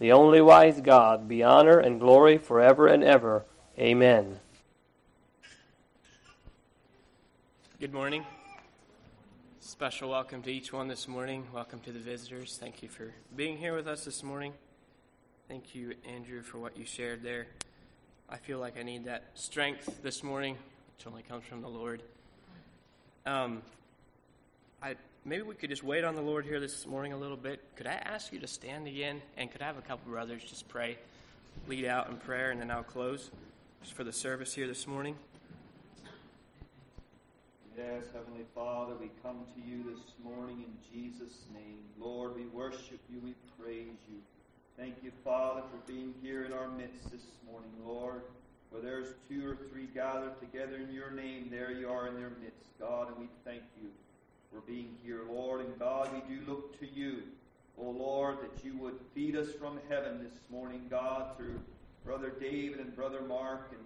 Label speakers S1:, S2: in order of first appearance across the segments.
S1: the only wise God, be honor and glory forever and ever. Amen.
S2: Good morning. Special welcome to each one this morning. Welcome to the visitors. Thank you for being here with us this morning. Thank you, Andrew, for what you shared there. I feel like I need that strength this morning, which only comes from the Lord. Um, I maybe we could just wait on the Lord here this morning a little bit. Could I ask you to stand again, and could I have a couple brothers just pray, lead out in prayer, and then I'll close just for the service here this morning.
S3: Yes, Heavenly Father, we come to you this morning in Jesus' name. Lord, we worship you, we praise you. Thank you, Father, for being here in our midst this morning, Lord. Where there's two or three gathered together in your name, there you are in their midst, God, and we thank you for being here, Lord. And God, we do look to you, oh Lord, that you would feed us from heaven this morning, God, through Brother David and Brother Mark and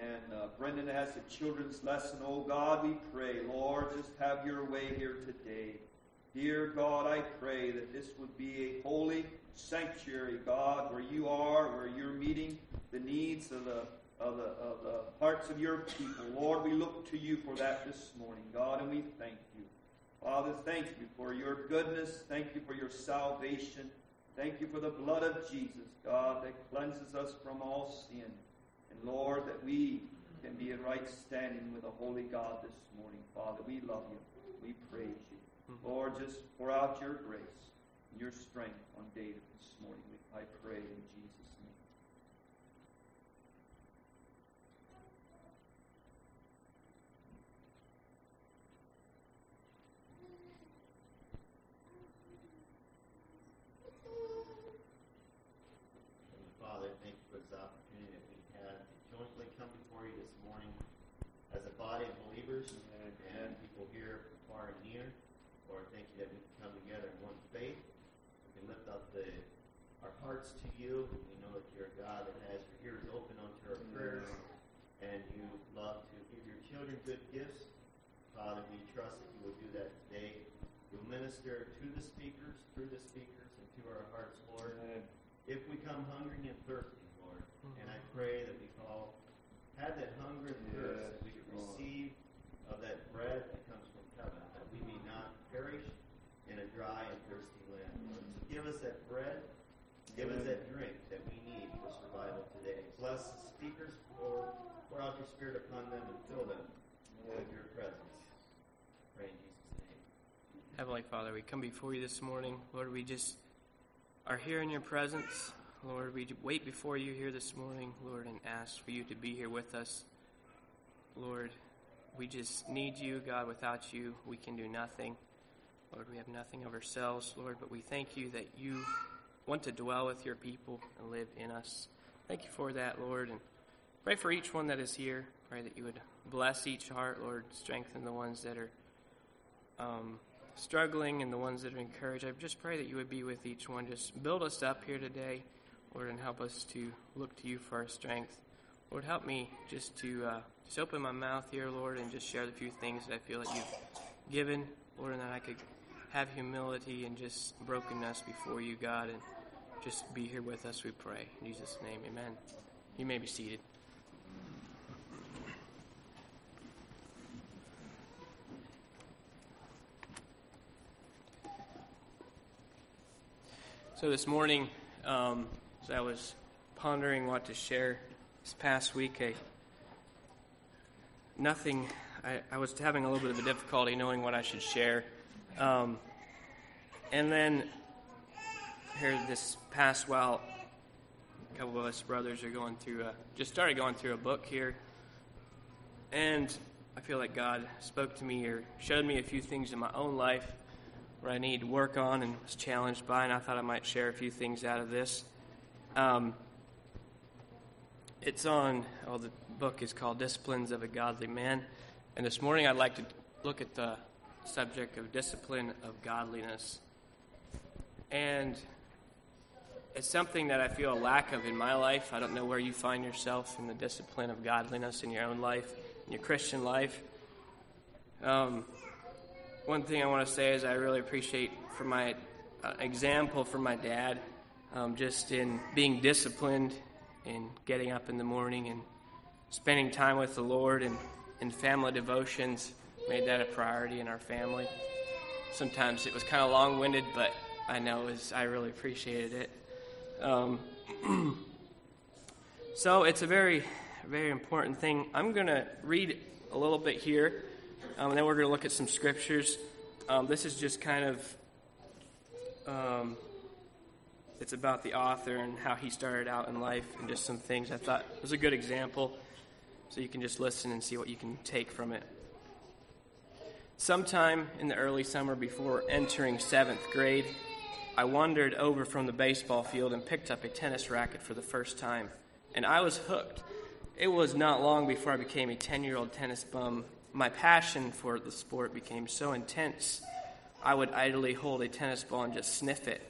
S3: and uh, Brendan has the children's lesson. Oh God, we pray, Lord, just have your way here today. Dear God, I pray that this would be a holy sanctuary, God, where you are, where you're meeting the needs of the of the, of the hearts of your people. Lord, we look to you for that this morning, God, and we thank you. Father, thank you for your goodness. Thank you for your salvation. Thank you for the blood of Jesus, God, that cleanses us from all sin. And Lord, that we can be in right standing with a holy God this morning. Father, we love you. We praise you. Mm-hmm. Lord, just pour out your grace and your strength on David this morning. I pray in Jesus'
S4: hearts to you. We know that you're a God that has your ears open unto our prayers, and you love to give your children good gifts. Father, we trust that you will do that today. You'll minister to the speakers, through the speakers, and to our hearts, Lord. Amen. If we come hungry and thirsty, Lord, mm-hmm. and I pray that we all have that hunger and thirst, yes, that we can receive of that bread that comes from heaven, that we may not perish in a dry and thirsty land, Lord. So give us that bread Give us that drink that we need for survival today. Bless the speakers, pour, your spirit upon them and fill them with your presence. Pray in Jesus' name.
S2: Heavenly Father, we come before you this morning. Lord, we just are here in your presence. Lord, we wait before you here this morning, Lord, and ask for you to be here with us. Lord, we just need you, God. Without you, we can do nothing. Lord, we have nothing of ourselves, Lord, but we thank you that you want to dwell with your people and live in us. Thank you for that, Lord. And pray for each one that is here. Pray that you would bless each heart, Lord. Strengthen the ones that are um, struggling and the ones that are encouraged. I just pray that you would be with each one. Just build us up here today, Lord, and help us to look to you for our strength. Lord, help me just to uh, just open my mouth here, Lord, and just share the few things that I feel that you've given, Lord, and that I could have humility and just brokenness before you, God, and just be here with us, we pray. In Jesus' name, amen. You may be seated. So this morning, um, as I was pondering what to share this past week, I, nothing, I, I was having a little bit of a difficulty knowing what I should share. Um, and then here this past while, a couple of us brothers are going through, a, just started going through a book here. And I feel like God spoke to me or showed me a few things in my own life where I need to work on and was challenged by, and I thought I might share a few things out of this. Um, it's on, well, the book is called Disciplines of a Godly Man. And this morning I'd like to look at the subject of discipline of godliness. And it's something that I feel a lack of in my life. I don't know where you find yourself in the discipline of godliness in your own life, in your Christian life. Um, one thing I want to say is I really appreciate for my uh, example from my dad, um, just in being disciplined, and getting up in the morning and spending time with the Lord and in family devotions, made that a priority in our family. Sometimes it was kind of long-winded, but I know was, I really appreciated it. Um, so it's a very, very important thing. I'm going to read a little bit here, um, and then we're going to look at some scriptures. Um, this is just kind of, um, it's about the author and how he started out in life and just some things I thought was a good example. So you can just listen and see what you can take from it. Sometime in the early summer before entering seventh grade, I wandered over from the baseball field and picked up a tennis racket for the first time, and I was hooked. It was not long before I became a 10 year old tennis bum. My passion for the sport became so intense, I would idly hold a tennis ball and just sniff it,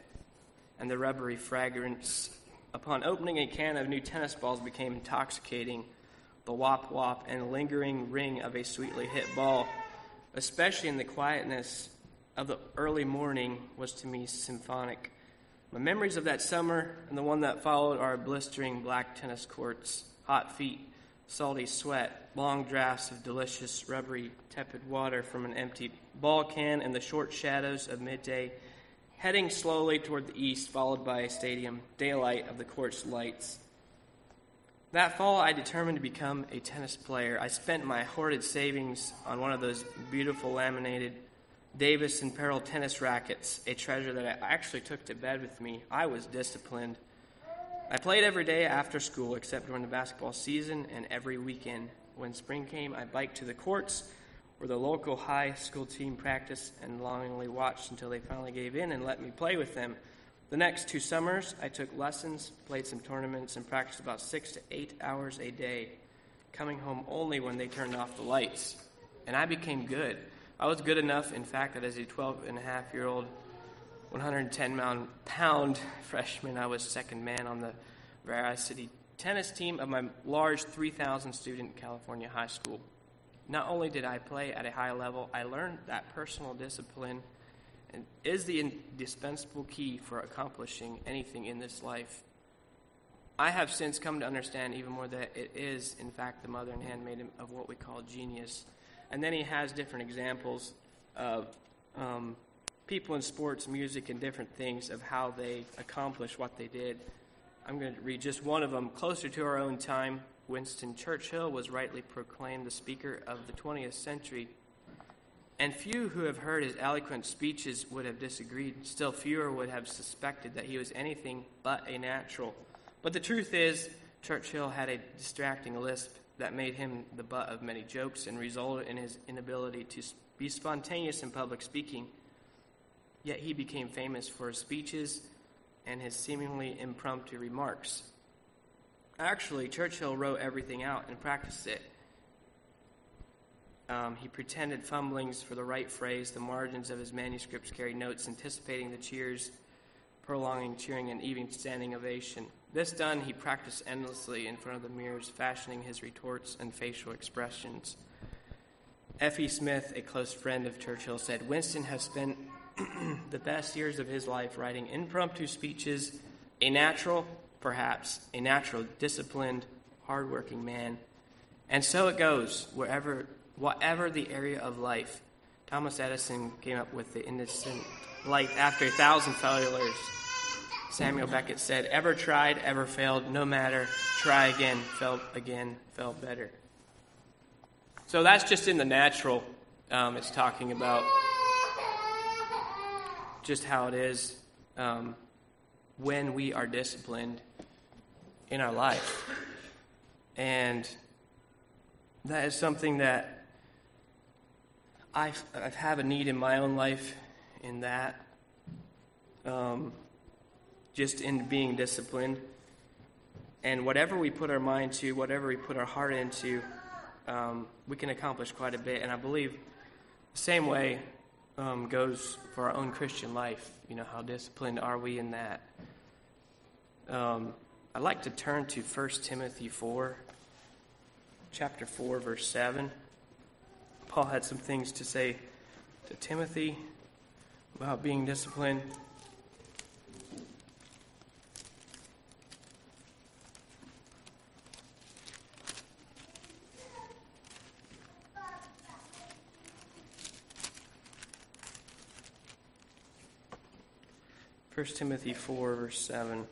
S2: and the rubbery fragrance. Upon opening a can of new tennis balls became intoxicating. The wop wop and lingering ring of a sweetly hit ball, especially in the quietness of the early morning was to me symphonic. My memories of that summer and the one that followed are blistering black tennis courts, hot feet, salty sweat, long drafts of delicious, rubbery, tepid water from an empty ball can, and the short shadows of midday, heading slowly toward the east, followed by a stadium daylight of the court's lights. That fall, I determined to become a tennis player. I spent my hoarded savings on one of those beautiful laminated Davis Imperial tennis rackets, a treasure that I actually took to bed with me. I was disciplined. I played every day after school except during the basketball season and every weekend. When spring came, I biked to the courts where the local high school team practiced and longingly watched until they finally gave in and let me play with them. The next two summers, I took lessons, played some tournaments, and practiced about six to eight hours a day, coming home only when they turned off the lights. And I became good. I was good enough, in fact, that as a 12 and a half year old, 110 pound freshman, I was second man on the Varsity tennis team of my large 3,000 student California high school. Not only did I play at a high level, I learned that personal discipline is the indispensable key for accomplishing anything in this life. I have since come to understand even more that it is, in fact, the mother and handmaid of what we call genius. And then he has different examples of um, people in sports, music, and different things of how they accomplished what they did. I'm going to read just one of them. Closer to our own time, Winston Churchill was rightly proclaimed the speaker of the 20th century. And few who have heard his eloquent speeches would have disagreed. Still fewer would have suspected that he was anything but a natural. But the truth is, Churchill had a distracting lisp that made him the butt of many jokes and resulted in his inability to be spontaneous in public speaking. Yet he became famous for his speeches and his seemingly impromptu remarks. Actually, Churchill wrote everything out and practiced it. Um, he pretended fumblings for the right phrase. The margins of his manuscripts carried notes anticipating the cheers, prolonging cheering, and even standing ovation. This done, he practiced endlessly in front of the mirrors, fashioning his retorts and facial expressions. F.E. Smith, a close friend of Churchill, said Winston has spent the best years of his life writing impromptu speeches, a natural, perhaps, a natural, disciplined, hardworking man. And so it goes, wherever, whatever the area of life. Thomas Edison came up with the instant light after a thousand failures. Samuel Beckett said, Ever tried, ever failed, no matter, try again, felt again, felt better. So that's just in the natural. Um, it's talking about just how it is um, when we are disciplined in our life. And that is something that I have a need in my own life in that. Um, just in being disciplined. And whatever we put our mind to, whatever we put our heart into, um, we can accomplish quite a bit. And I believe the same way um, goes for our own Christian life. You know, how disciplined are we in that? Um, I'd like to turn to 1 Timothy 4, chapter 4, verse 7. Paul had some things to say to Timothy about being disciplined. First Timothy 4, verse 7.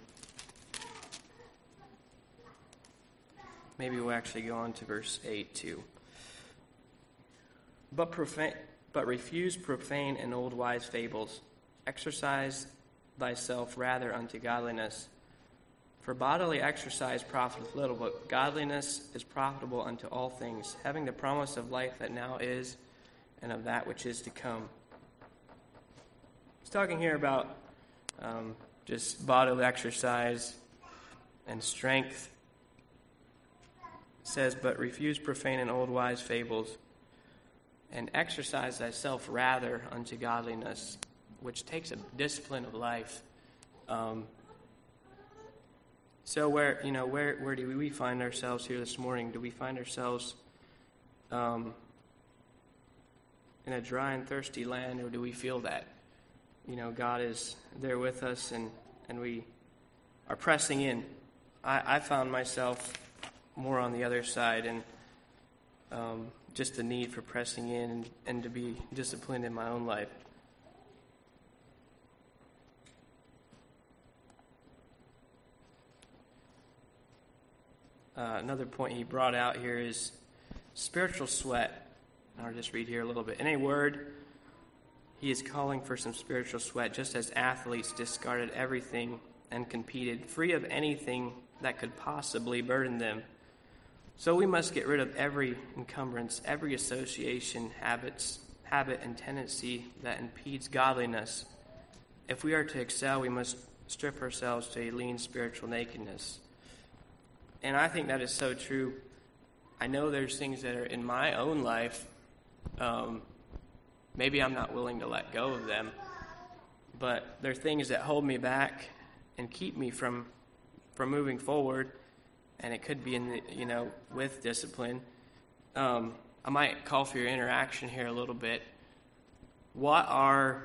S2: Maybe we'll actually go on to verse 8 too. But, profane, but refuse profane and old wise fables. Exercise thyself rather unto godliness. For bodily exercise profiteth little, but godliness is profitable unto all things, having the promise of life that now is and of that which is to come. He's talking here about um, just bodily exercise and strength. It says, But refuse profane and old wise fables, and exercise thyself rather unto godliness, which takes a discipline of life. Um, so where you know where where do we find ourselves here this morning? Do we find ourselves um, in a dry and thirsty land, or do we feel that you know God is there with us and and we are pressing in? I, I found myself more on the other side and um, just the need for pressing in and, and to be disciplined in my own life. Uh, another point he brought out here is spiritual sweat. I'll just read here a little bit. In a word, he is calling for some spiritual sweat, just as athletes discarded everything and competed, free of anything that could possibly burden them. So we must get rid of every encumbrance, every association, habits, habit, and tendency that impedes godliness. If we are to excel, we must strip ourselves to a lean spiritual nakedness. And I think that is so true. I know there's things that are in my own life. Um, maybe I'm not willing to let go of them, but there are things that hold me back and keep me from from moving forward. And it could be in the, you know with discipline. Um, I might call for your interaction here a little bit. What are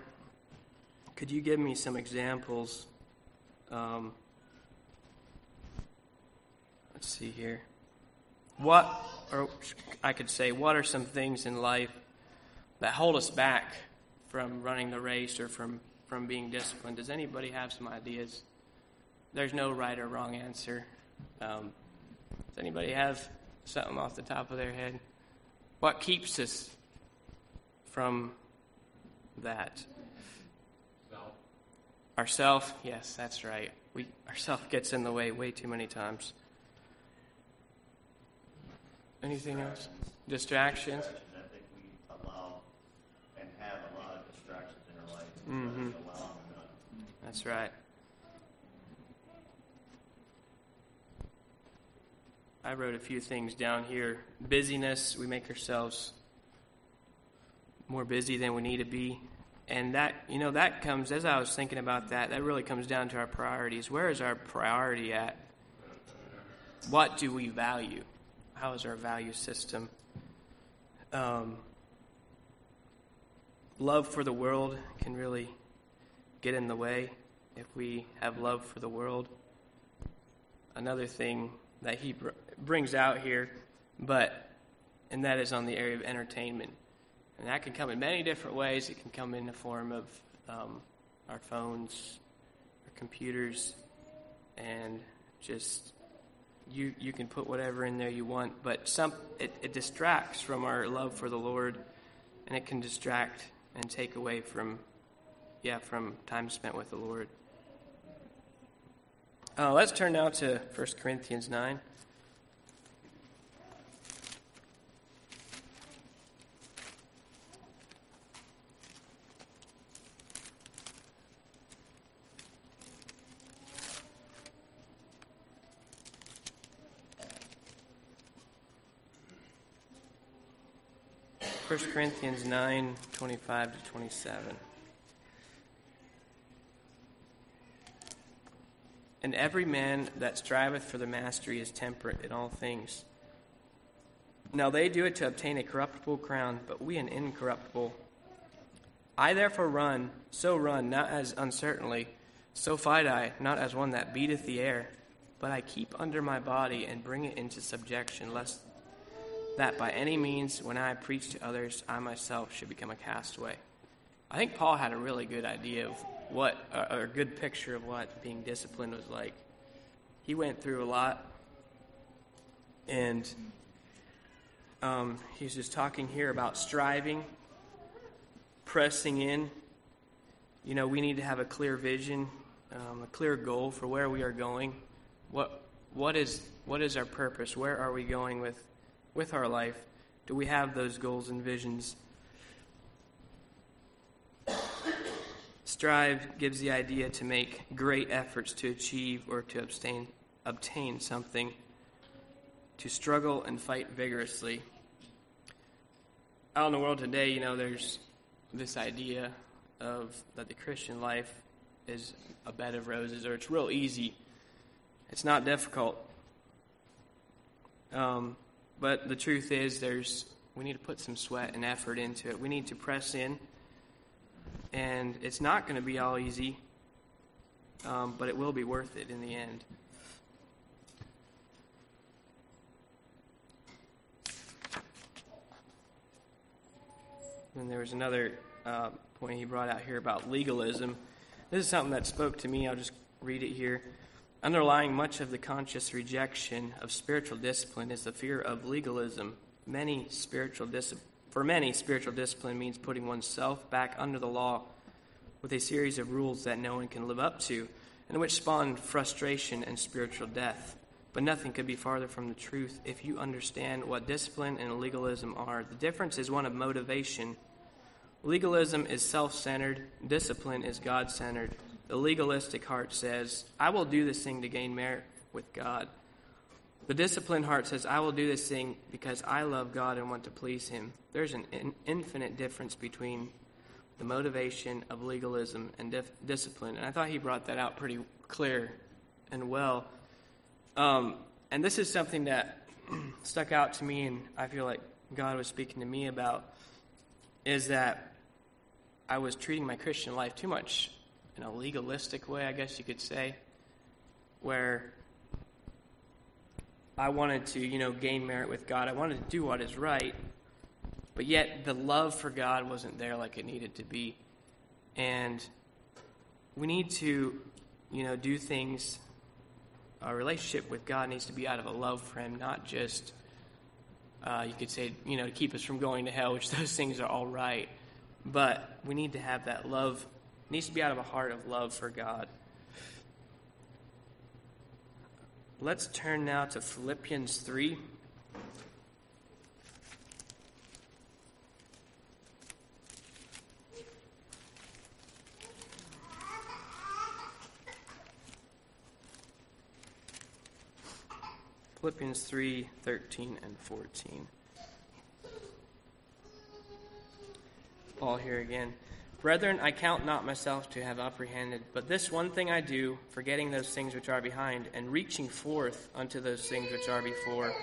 S2: could you give me some examples? Um, let's see here. What, or I could say, what are some things in life that hold us back from running the race or from, from being disciplined? Does anybody have some ideas? There's no right or wrong answer. Um, does anybody have something off the top of their head? What keeps us from that? Self. Ourself? Yes, that's right. We ourself gets in the way way too many times. Anything else? Distractions.
S4: I think we allow and have a lot of distractions in our life.
S2: Mhm.
S4: We allow them not.
S2: That's right. I wrote a few things down here. Busyness, we make ourselves more busy than we need to be. And that, you know, that comes, as I was thinking about that, that really comes down to our priorities. Where is our priority at? What do we value? How is our value system? Um, love for the world can really get in the way if we have love for the world. Another thing that he br- brings out here, but and that is on the area of entertainment, and that can come in many different ways. It can come in the form of um, our phones, our computers, and just you you can put whatever in there you want, but some it, it distracts from our love for the Lord, and it can distract and take away from yeah from time spent with the Lord. Uh, let's turn now to 1 Corinthians 9. First Corinthians 9, 25 to 27. And every man that striveth for the mastery is temperate in all things. Now they do it to obtain a corruptible crown, but we an incorruptible. I therefore run, so run, not as uncertainly, so fight I, not as one that beateth the air, but I keep under my body and bring it into subjection, lest that by any means, when I preach to others, I myself should become a castaway. I think Paul had a really good idea of what, or a good picture of what being disciplined was like. He went through a lot, and um, he's just talking here about striving, pressing in. You know, we need to have a clear vision, um, a clear goal for where we are going. What, what, is, what is our purpose? Where are we going with, with our life? Do we have those goals and visions? Strive gives the idea to make great efforts to achieve or to abstain, obtain something, to struggle and fight vigorously. Out in the world today, you know, there's this idea of that the Christian life is a bed of roses or it's real easy. It's not difficult. Um, but the truth is, there's we need to put some sweat and effort into it. We need to press in and it's not going to be all easy, um, but it will be worth it in the end. And there was another uh, point he brought out here about legalism. This is something that spoke to me. I'll just read it here. Underlying much of the conscious rejection of spiritual discipline is the fear of legalism. Many spiritual discipline for many, spiritual discipline means putting oneself back under the law with a series of rules that no one can live up to, and which spawn frustration and spiritual death. But nothing could be farther from the truth if you understand what discipline and legalism are. The difference is one of motivation. Legalism is self centered, discipline is God centered. The legalistic heart says, I will do this thing to gain merit with God. The disciplined heart says, I will do this thing because I love God and want to please Him. There's an in- infinite difference between the motivation of legalism and dif- discipline. And I thought he brought that out pretty clear and well. Um, and this is something that stuck out to me, and I feel like God was speaking to me about, is that I was treating my Christian life too much in a legalistic way, I guess you could say, where I wanted to, you know, gain merit with God. I wanted to do what is right, but yet the love for God wasn't there like it needed to be. And we need to, you know, do things. Our relationship with God needs to be out of a love for Him, not just, uh, you could say, you know, to keep us from going to hell, which those things are all right. But we need to have that love. It needs to be out of a heart of love for God. Let's turn now to Philippians 3. Philippians 3 13 and 14. Paul here again. Brethren, I count not myself to have apprehended, but this one thing I do, forgetting those things which are behind, and reaching forth unto those things which are before,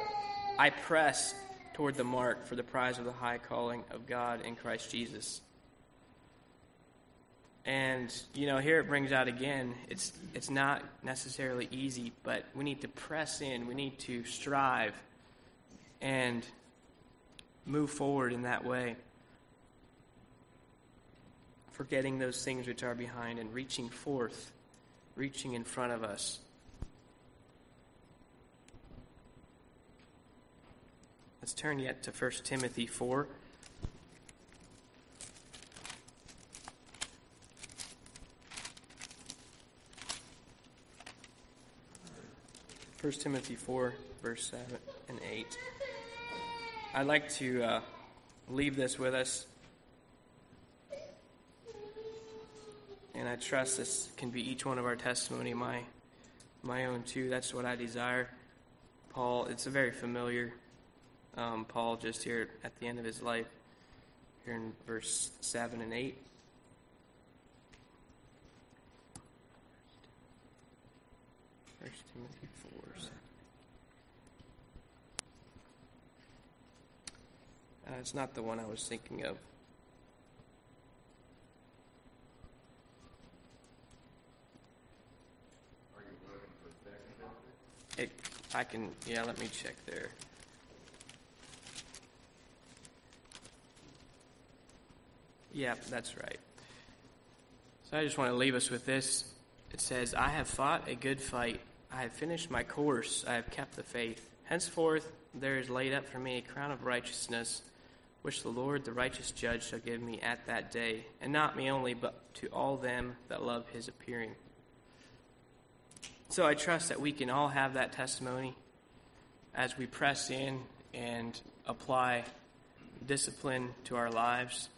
S2: I press toward the mark for the prize of the high calling of God in Christ Jesus. And you know, here it brings out again, it's it's not necessarily easy, but we need to press in, we need to strive and move forward in that way forgetting those things which are behind and reaching forth, reaching in front of us. Let's turn yet to 1 Timothy 4. First Timothy 4, verse 7 and 8. I'd like to uh, leave this with us And I trust this can be each one of our testimony, my my own too. That's what I desire. Paul, it's a very familiar um, Paul just here at the end of his life. here in verse 7 and 8. First Timothy 4. Uh, it's not the one I was thinking of. It, I can, yeah, let me check there. Yeah, that's right. So I just want to leave us with this. It says, I have fought a good fight. I have finished my course. I have kept the faith. Henceforth, there is laid up for me a crown of righteousness, which the Lord, the righteous judge, shall give me at that day, and not me only, but to all them that love his appearing. So I trust that we can all have that testimony as we press in and apply discipline to our lives.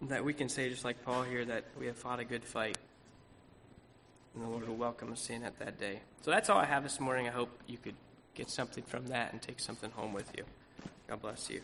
S2: That we can say, just like Paul here, that we have fought a good fight. And the Lord will welcome us in at that day. So that's all I have this morning. I hope you could get something from that and take something home with you. God bless you.